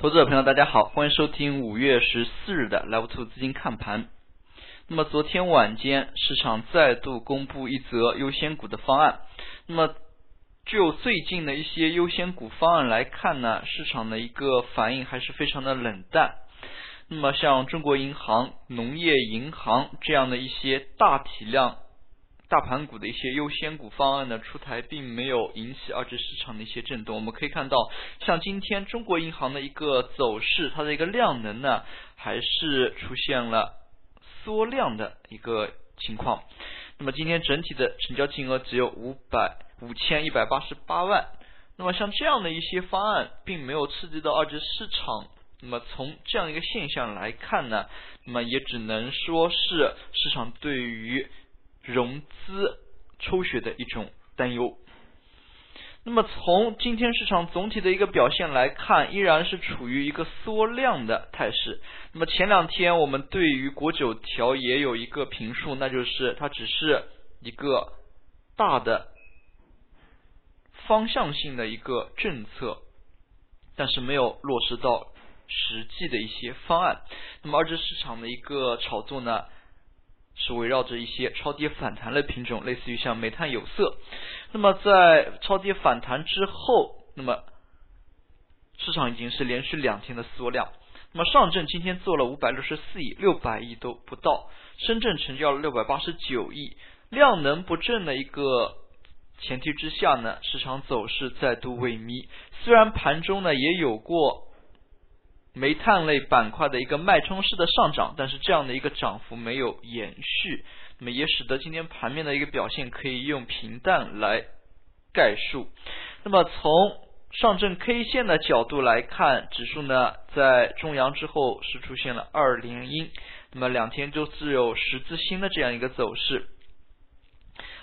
投资者朋友，大家好，欢迎收听五月十四日的 Level Two 资金看盘。那么昨天晚间，市场再度公布一则优先股的方案。那么就最近的一些优先股方案来看呢，市场的一个反应还是非常的冷淡。那么像中国银行、农业银行这样的一些大体量。大盘股的一些优先股方案呢出台，并没有引起二级市场的一些震动。我们可以看到，像今天中国银行的一个走势，它的一个量能呢，还是出现了缩量的一个情况。那么今天整体的成交金额只有五百五千一百八十八万。那么像这样的一些方案，并没有刺激到二级市场。那么从这样一个现象来看呢，那么也只能说是市场对于。融资抽血的一种担忧。那么从今天市场总体的一个表现来看，依然是处于一个缩量的态势。那么前两天我们对于国九条也有一个评述，那就是它只是一个大的方向性的一个政策，但是没有落实到实际的一些方案。那么二级市场的一个炒作呢？是围绕着一些超跌反弹的品种，类似于像煤炭、有色。那么在超跌反弹之后，那么市场已经是连续两天的缩量。那么上证今天做了五百六十四亿，六百亿都不到；深圳成交了六百八十九亿，量能不振的一个前提之下呢，市场走势再度萎靡。虽然盘中呢也有过。煤炭类板块的一个脉冲式的上涨，但是这样的一个涨幅没有延续，那么也使得今天盘面的一个表现可以用平淡来概述。那么从上证 K 线的角度来看，指数呢在中阳之后是出现了二连阴，那么两天就是有十字星的这样一个走势。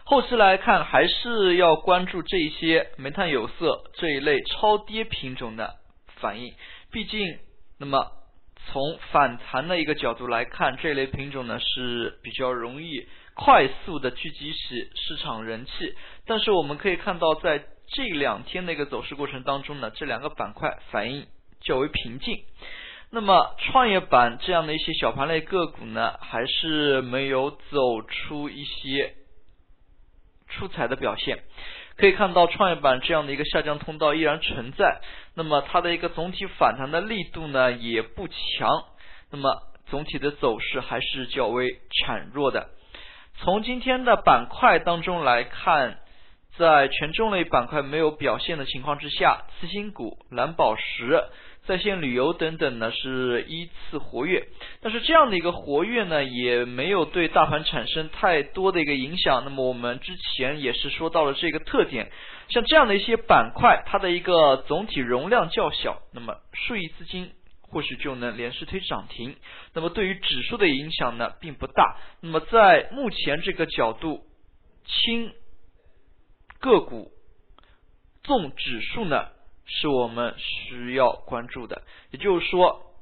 后期来看，还是要关注这一些煤炭、有色这一类超跌品种的反应，毕竟。那么从反弹的一个角度来看，这类品种呢是比较容易快速的聚集起市场人气。但是我们可以看到，在这两天的一个走势过程当中呢，这两个板块反应较为平静。那么创业板这样的一些小盘类个股呢，还是没有走出一些出彩的表现。可以看到创业板这样的一个下降通道依然存在，那么它的一个总体反弹的力度呢也不强，那么总体的走势还是较为孱弱的。从今天的板块当中来看，在权重类板块没有表现的情况之下，次新股、蓝宝石。在线旅游等等呢是依次活跃，但是这样的一个活跃呢也没有对大盘产生太多的一个影响。那么我们之前也是说到了这个特点，像这样的一些板块，它的一个总体容量较小，那么数亿资金或许就能连续推涨停，那么对于指数的影响呢并不大。那么在目前这个角度，轻个股重指数呢？是我们需要关注的，也就是说，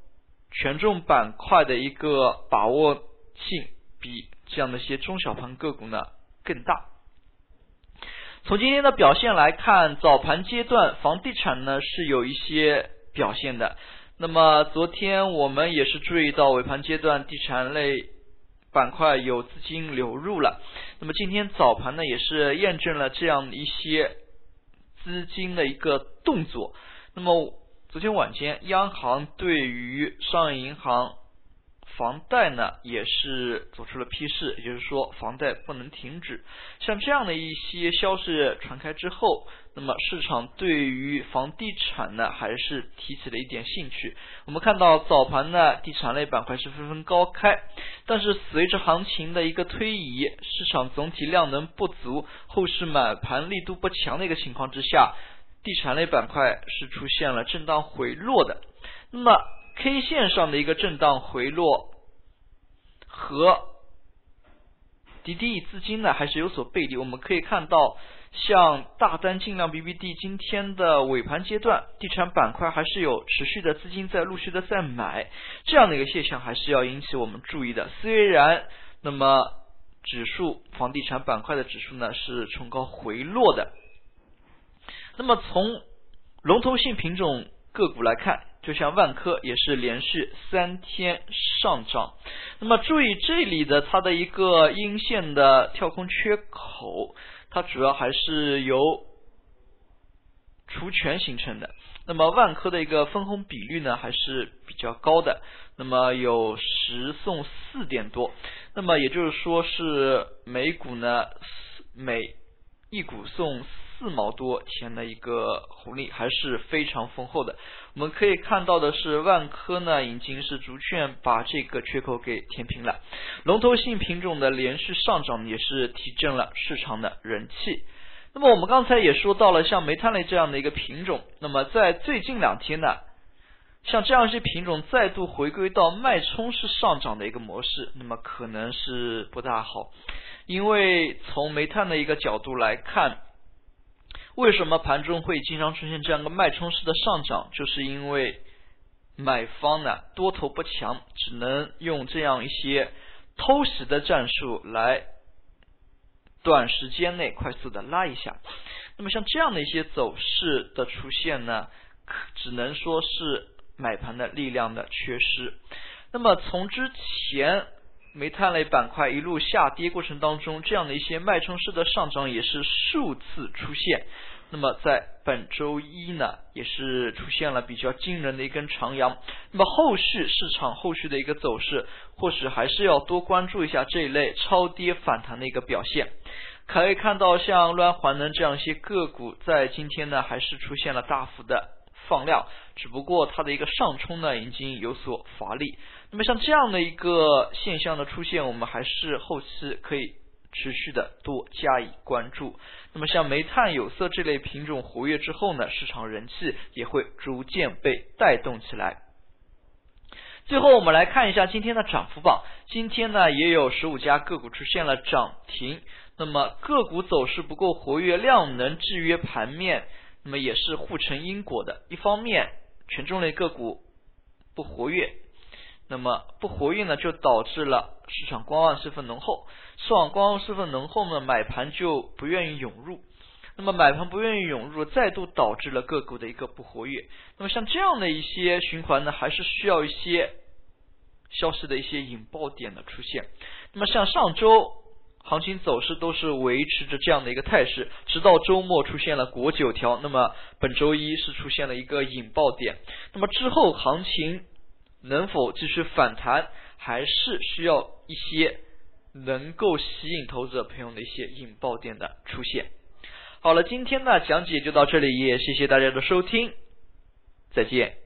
权重板块的一个把握性比这样的一些中小盘个股呢更大。从今天的表现来看，早盘阶段房地产呢是有一些表现的。那么昨天我们也是注意到尾盘阶段地产类板块有资金流入了。那么今天早盘呢也是验证了这样一些。资金的一个动作。那么昨天晚间，央行对于商业银行房贷呢，也是做出了批示，也就是说房贷不能停止。像这样的一些消息传开之后。那么市场对于房地产呢，还是提起了一点兴趣。我们看到早盘呢，地产类板块是纷纷高开，但是随着行情的一个推移，市场总体量能不足，后市买盘力度不强的一个情况之下，地产类板块是出现了震荡回落的。那么 K 线上的一个震荡回落和滴滴资金呢，还是有所背离。我们可以看到。像大单进量 BBD，今天的尾盘阶段，地产板块还是有持续的资金在陆续的在买，这样的一个现象还是要引起我们注意的。虽然那么指数房地产板块的指数呢是冲高回落的，那么从龙头性品种个股来看，就像万科也是连续三天上涨。那么注意这里的它的一个阴线的跳空缺口，它主要还是由除权形成的。那么万科的一个分红比率呢还是比较高的，那么有十送四点多。那么也就是说是每股呢每一股送。四毛多钱的一个红利还是非常丰厚的。我们可以看到的是，万科呢已经是逐渐把这个缺口给填平了。龙头性品种的连续上涨也是提振了市场的人气。那么我们刚才也说到了，像煤炭类这样的一个品种，那么在最近两天呢，像这样一些品种再度回归到脉冲式上涨的一个模式，那么可能是不大好，因为从煤炭的一个角度来看。为什么盘中会经常出现这样个脉冲式的上涨？就是因为买方呢多头不强，只能用这样一些偷袭的战术来短时间内快速的拉一下。那么像这样的一些走势的出现呢，只能说是买盘的力量的缺失。那么从之前。煤炭类板块一路下跌过程当中，这样的一些脉冲式的上涨也是数次出现。那么在本周一呢，也是出现了比较惊人的一根长阳。那么后续市场后续的一个走势，或许还是要多关注一下这一类超跌反弹的一个表现。可以看到，像乱环能这样一些个股，在今天呢，还是出现了大幅的。放量，只不过它的一个上冲呢已经有所乏力。那么像这样的一个现象的出现，我们还是后期可以持续的多加以关注。那么像煤炭、有色这类品种活跃之后呢，市场人气也会逐渐被带动起来。最后我们来看一下今天的涨幅榜，今天呢也有十五家个股出现了涨停。那么个股走势不够活跃，量能制约盘面。那么也是互成因果的，一方面权重类个股不活跃，那么不活跃呢，就导致了市场观望气氛浓厚，市场观望气氛浓厚呢，买盘就不愿意涌入，那么买盘不愿意涌入，再度导致了个股的一个不活跃。那么像这样的一些循环呢，还是需要一些消息的一些引爆点的出现。那么像上周。行情走势都是维持着这样的一个态势，直到周末出现了国九条，那么本周一是出现了一个引爆点，那么之后行情能否继续反弹，还是需要一些能够吸引投资者朋友的一些引爆点的出现。好了，今天的讲解就到这里，也谢谢大家的收听，再见。